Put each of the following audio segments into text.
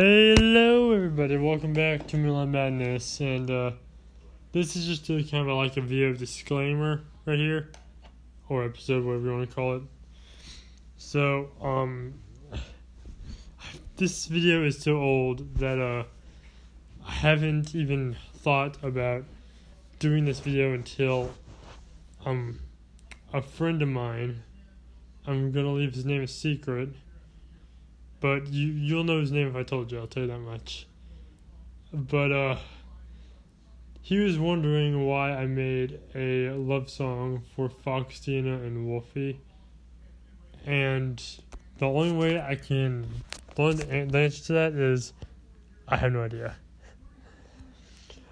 Hello, everybody. Welcome back to Milan Madness, and uh, this is just a kind of like a video disclaimer right here, or episode, whatever you want to call it. So, um, this video is so old that uh, I haven't even thought about doing this video until um, a friend of mine. I'm gonna leave his name a secret but you you'll know his name if I told you. I'll tell you that much. But uh, he was wondering why I made a love song for Foxtina and Wolfie, and the only way I can the answer to that is I have no idea.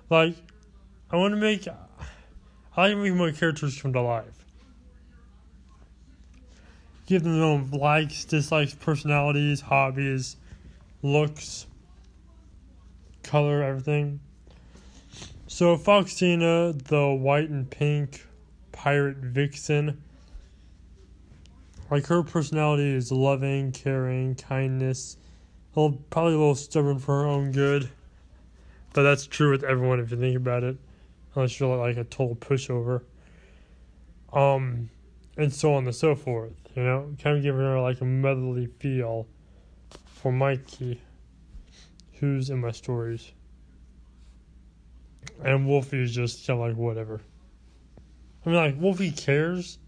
Like, I want to make I like to make my characters come to life give them their own likes, dislikes, personalities, hobbies, looks, color, everything. So Foxtina, the white and pink pirate vixen, like her personality is loving, caring, kindness, a little, probably a little stubborn for her own good. But that's true with everyone if you think about it, unless you're like a total pushover. Um, and so on and so forth. You know, kind of giving her like a motherly feel for Mikey, who's in my stories. And Wolfie is just kind of like whatever. I mean, like Wolfie cares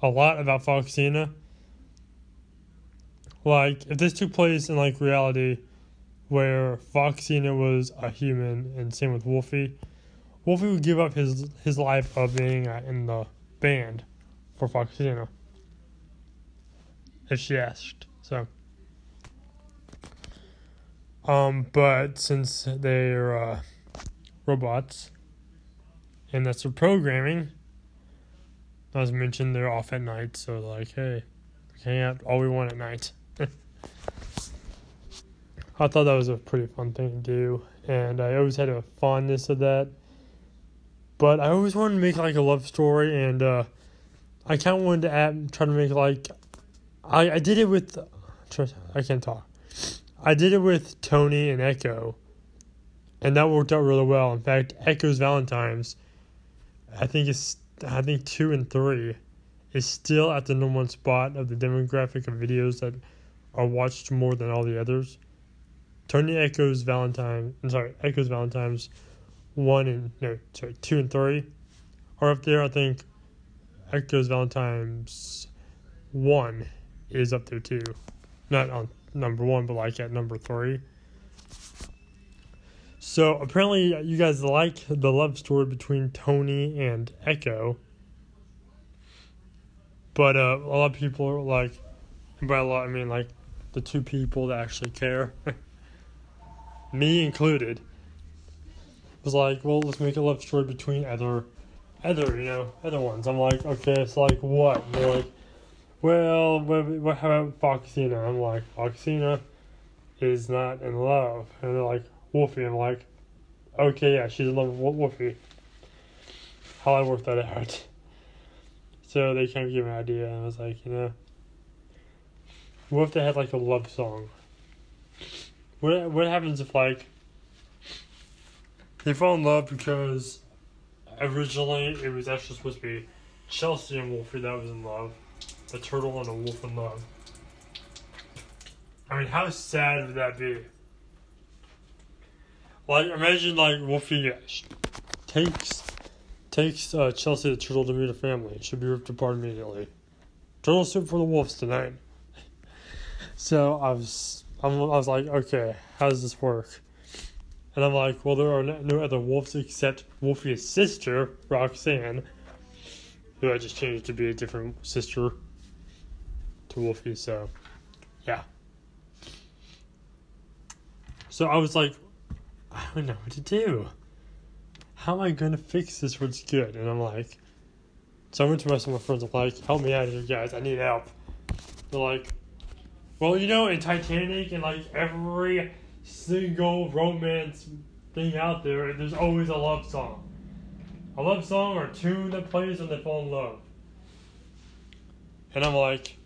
a lot about Foxena. Like, if this took place in like reality, where Foxena was a human, and same with Wolfie, Wolfie would give up his his life of being uh, in the band for Foxena. If she asked. So. Um, but since they're uh, robots, and that's their programming, as mentioned, they're off at night, so like, hey, we can hang out all we want at night. I thought that was a pretty fun thing to do, and I always had a fondness of that. But I always wanted to make like a love story, and uh, I kind of wanted to add, try to make like, I I did it with, I can't talk. I did it with Tony and Echo, and that worked out really well. In fact, Echo's Valentine's, I think it's I think two and three, is still at the number one spot of the demographic of videos that are watched more than all the others. Tony Echo's Valentine, I'm sorry, Echo's Valentine's, one and no, sorry, two and three, are up there. I think Echo's Valentine's one is up there too. Not on number one, but like at number three. So apparently, you guys like the love story between Tony and Echo. But uh, a lot of people are like, by a lot, I mean like the two people that actually care, me included, was like, well, let's make a love story between other other, you know, other ones. I'm like, okay, it's like what? And they're like, well, what, what, about Foxena? I'm like, Foxena is not in love. And they're like, Wolfie. I'm like, okay, yeah, she's in love with Wolfie. How I work that out. So they kind of give me an idea, and I was like, you know, what if they had like a love song? What what happens if like they fall in love because originally it was actually supposed to be Chelsea and Wolfie that was in love, a turtle and a wolf in love. I mean, how sad would that be? Like, imagine like Wolfie takes takes uh, Chelsea the turtle to meet a family. Should be ripped apart immediately. Turtle soup for the wolves tonight. so I was, I'm, I was like, okay, how does this work? And I'm like, well, there are no other wolves except Wolfie's sister, Roxanne, who I just changed to be a different sister to Wolfie. So, yeah. So I was like, I don't know what to do. How am I to fix this where it's good? And I'm like, so I went to my, some of my friends. I'm like, help me out here, guys. I need help. They're like, well, you know, in Titanic and like every single romance thing out there, there's always a love song. A love song or tune that plays when they fall in love. And I'm like,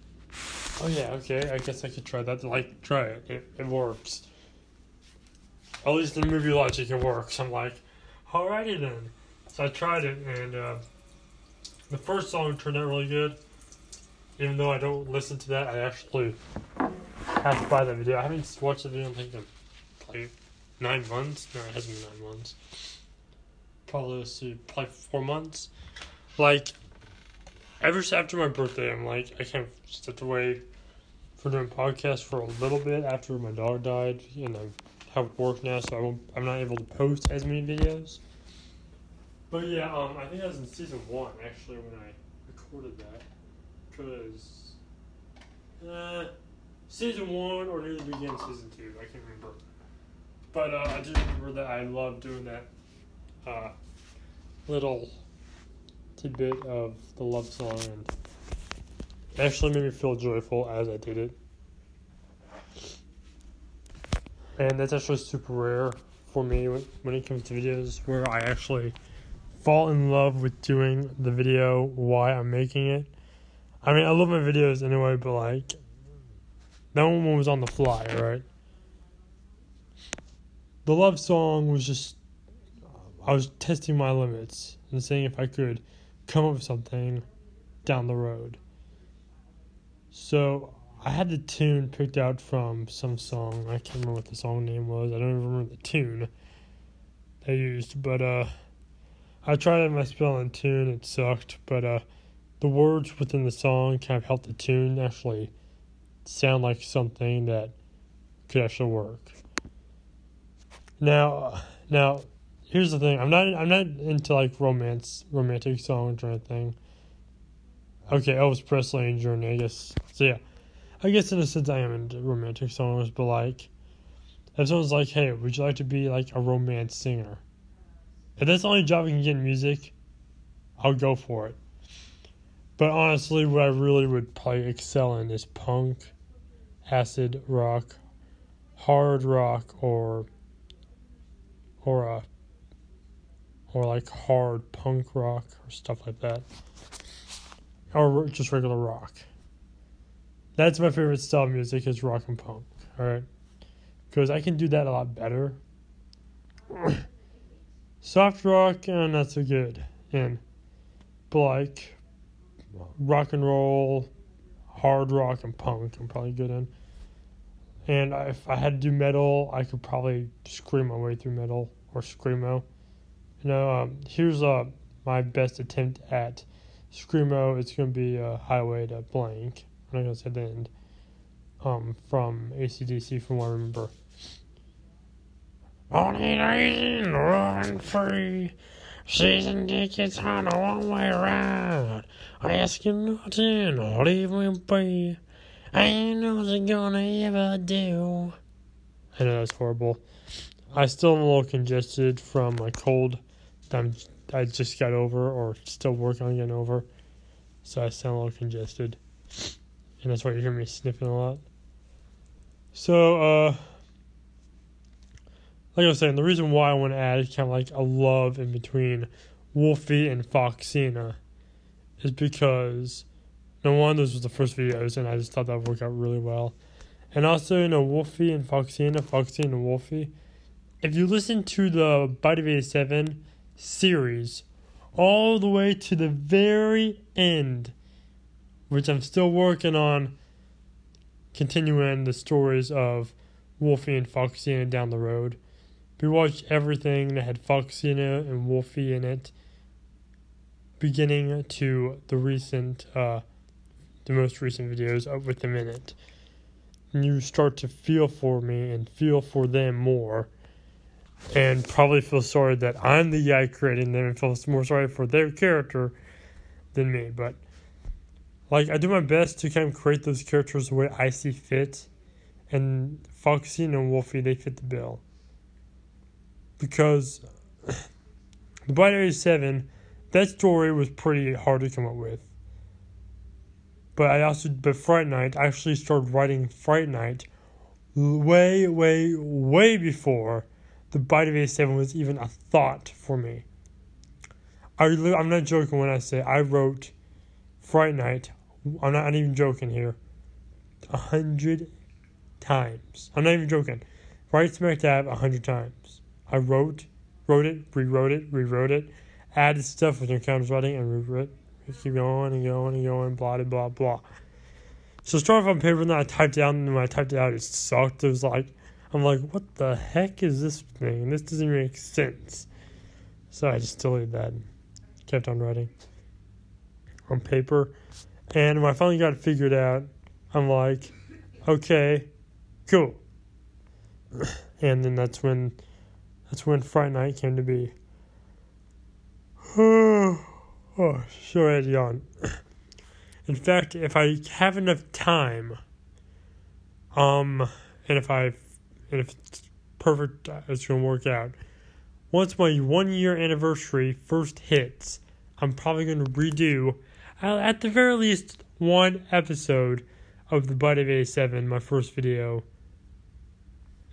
Oh yeah, okay. I guess I could try that. Like, try it. It, it works. At least in movie logic, it works. I'm like, alrighty then. So I tried it, and uh, the first song turned out really good. Even though I don't listen to that, I actually have to buy that video. I haven't watched the video in think like nine months. No, it hasn't been nine months. Probably let's see, probably four months. Like ever after my birthday, I'm like I can't step away from doing podcasts for a little bit after my dog died, and I have work now, so I won't, I'm not able to post as many videos. But yeah, um, I think that was in season one actually when I recorded that because uh, season one or near the beginning of season two. I can't remember. But uh, I do remember that I love doing that uh, little tidbit of the love song and it actually made me feel joyful as I did it. And that's actually super rare for me when, when it comes to videos where I actually fall in love with doing the video why I'm making it. I mean, I love my videos anyway, but like, that one was on the fly, right? The love song was just, I was testing my limits and seeing if I could come up with something down the road. So I had the tune picked out from some song. I can't remember what the song name was. I don't even remember the tune they used, but uh, I tried my spelling tune. It sucked, but uh, the words within the song kind of helped the tune actually sound like something that could actually work. Now, now, here's the thing. I'm not. I'm not into like romance, romantic songs or anything. Okay, Elvis Presley and Journey, I guess. So yeah, I guess in a sense I am into romantic songs, but like, if someone's like, "Hey, would you like to be like a romance singer?" If that's the only job I can get in music, I'll go for it. But honestly, what I really would probably excel in is punk, acid rock, hard rock, or or a uh, or like hard punk rock or stuff like that, or just regular rock. That's my favorite style of music is rock and punk. All right, because I can do that a lot better. Soft rock and not so good, and but like rock and roll, hard rock, and punk. I'm probably good in. And if I had to do metal, I could probably scream my way through metal or screamo. You know, um, here's uh, my best attempt at screamo. It's gonna be a Highway to Blank. I'm not gonna say the end. Um, from ACDC, from what I remember. Only run free. Season tickets on a one way ride. Asking nothing, leave me be. Ain't nothing gonna ever do. I know that's horrible. I still am a little congested from my cold I'm, I just got over or still working on getting over. So I sound a little congested. And that's why you hear me sniffing a lot. So, uh, like I was saying, the reason why I want to add kind of like a love in between Wolfie and Foxena is because no one those was the first videos, and I just thought that would work out really well. And also, you know, Wolfie and Foxena, Foxena and Wolfie. If you listen to the Bite of 87 series all the way to the very end, which I'm still working on continuing the stories of Wolfie and Foxy and down the road we watched everything that had Foxy in it and Wolfie in it, beginning to the recent, uh, the most recent videos up with them in it. And you start to feel for me and feel for them more, and probably feel sorry that I'm the guy creating them and feel more sorry for their character than me. But like, I do my best to kind of create those characters the way I see fit, and Foxena and Wolfie they fit the bill because the Bite of 87, that story was pretty hard to come up with. But I also, but Fright Night, I actually started writing Fright Night way, way, way before the Bite of 87 was even a thought for me. I, I'm not joking when I say I wrote Fright Night. I'm not, I'm not even joking here. a hundred times. I'm not even joking. Right smack dab a hundred times. I wrote, wrote it, rewrote it, rewrote it, added stuff with encounters writing, and rewrote. it. Keep going and going and going, blah blah blah blah. So start off on paper, and then I typed it out, and when I typed it out, it sucked. It was like, I'm like, what the heck is this thing? This doesn't make sense. So I just deleted that and kept on writing on paper. And when I finally got it figured out, I'm like, okay, cool. And then that's when that's when Fright Night came to be. oh, so I had yawn. In fact, if I have enough time, um, and if I, and if it's perfect, it's gonna work out. Once my one year anniversary first hits, I'm probably gonna redo, at the very least, one episode of the Bite of 87, my first video,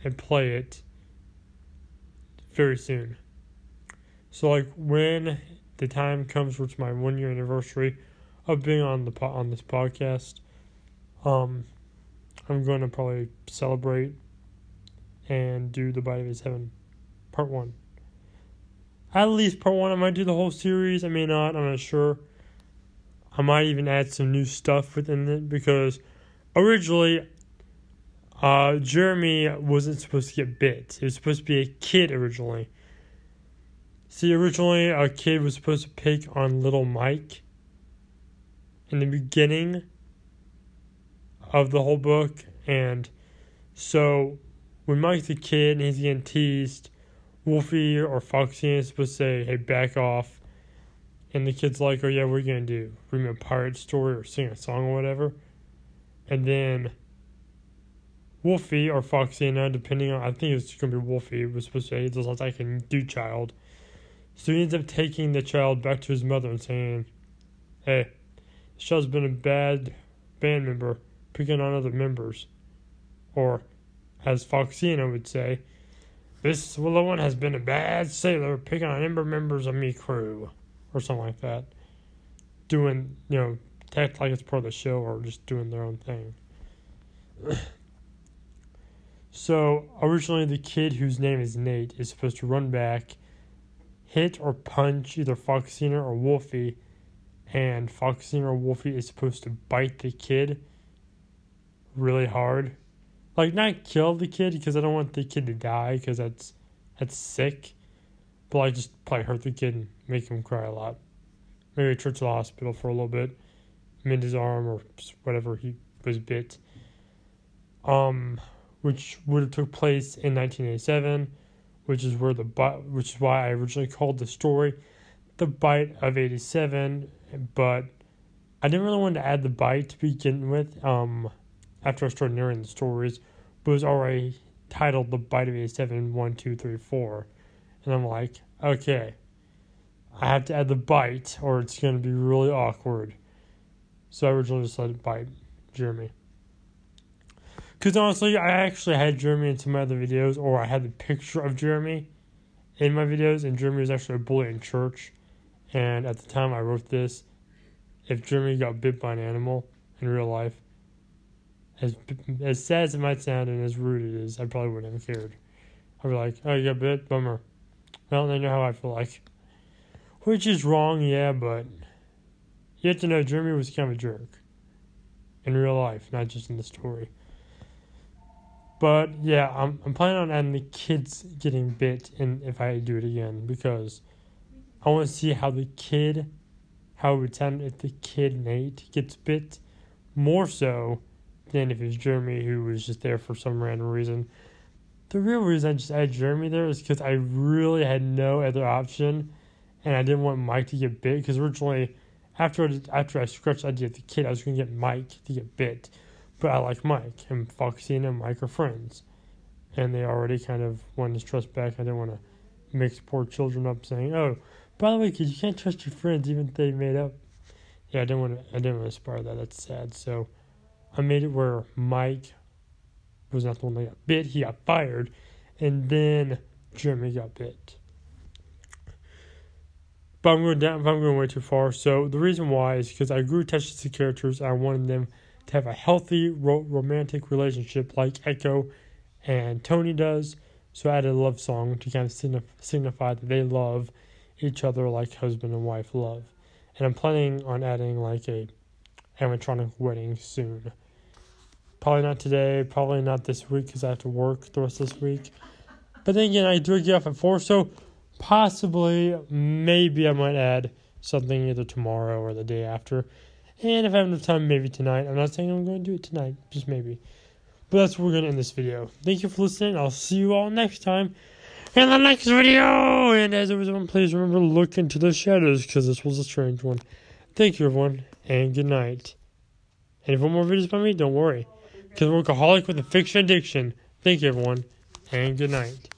and play it very soon. So, like, when the time comes for my one year anniversary, of being on the po- on this podcast. Um, I'm going to probably celebrate and do the Bite of 87 part one. At least part one. I might do the whole series. I may not. I'm not sure. I might even add some new stuff within it because originally, uh, Jeremy wasn't supposed to get bit. He was supposed to be a kid originally. See, originally a kid was supposed to pick on little Mike in the beginning of the whole book. And so when Mike's a kid and he's getting teased, Wolfie or Foxy is supposed to say, hey, back off. And the kid's like, oh, yeah, you going to do? Read a pirate story or sing a song or whatever? And then Wolfie or Foxy, now depending on, I think it's going to be Wolfie, was supposed to say, this is I can do, child. So he ends up taking the child back to his mother and saying, hey, this child's been a bad band member, picking on other members. Or, as Foxena would say, this willow one has been a bad sailor, picking on member members of me crew. Or something like that. Doing, you know, act like it's part of the show or just doing their own thing. so, originally, the kid whose name is Nate is supposed to run back, hit or punch either Foxena or Wolfie and Foxy or Wolfie is supposed to bite the kid really hard. Like not kill the kid because I don't want the kid to die because that's that's sick. But like just probably hurt the kid and make him cry a lot. Maybe trip to the hospital for a little bit, mend his arm or whatever he was bit. Um, which would have took place in 1987, which is where the which is why I originally called the story the bite of 87 but I didn't really want to add the bite to begin with. Um, after I started narrating the stories, but it was already titled "The Bite of 87 One Two Three Four, and I'm like, okay, I have to add the bite, or it's going to be really awkward. So I originally just it bite Jeremy. Because honestly, I actually had Jeremy in some other videos, or I had the picture of Jeremy in my videos, and Jeremy was actually a bully in church. And at the time I wrote this, if Jeremy got bit by an animal in real life, as as sad as it might sound and as rude it is, I probably wouldn't have cared. I'd be like, "Oh, you got bit, bummer." Well, they know how I feel like, which is wrong, yeah, but you have to know Jeremy was kind of a jerk in real life, not just in the story. But yeah, I'm I'm planning on adding the kids getting bit, and if I do it again, because I want to see how the kid, how it would sound if the kid Nate gets bit, more so than if it was Jeremy who was just there for some random reason. The real reason I just added Jeremy there is because I really had no other option, and I didn't want Mike to get bit. Because originally, after I, after I scratched the idea of the kid, I was going to get Mike to get bit, but I like Mike, and Foxy and Mike are friends, and they already kind of wanted his trust back. I didn't want to mix poor children up saying, "Oh, by the way, because you can't trust your friends even if they made up. Yeah, I didn't want to. I didn't want to inspire that. That's sad. So I made it where Mike was not the one that got bit. He got fired, and then Jeremy got bit. But I'm going down. I'm going way too far. So the reason why is because I grew attached to the characters. I wanted them to have a healthy ro- romantic relationship like Echo and Tony does. So I added a love song to kind of signif- signify that they love each other like husband and wife love. And I'm planning on adding like a animatronic wedding soon. Probably not today, probably not this week because I have to work the rest of this week. But then again, I do get off at 4, so possibly, maybe I might add something either tomorrow or the day after. And if I have enough time, maybe tonight. I'm not saying I'm going to do it tonight, just maybe. But that's where we're going to end this video. Thank you for listening. I'll see you all next time in the next video. And as always, everyone, please remember to look into the shadows because this was a strange one. Thank you, everyone, and good night. And if want more videos by me, don't worry. Because workaholic with a fiction addiction. Thank you, everyone, and good night.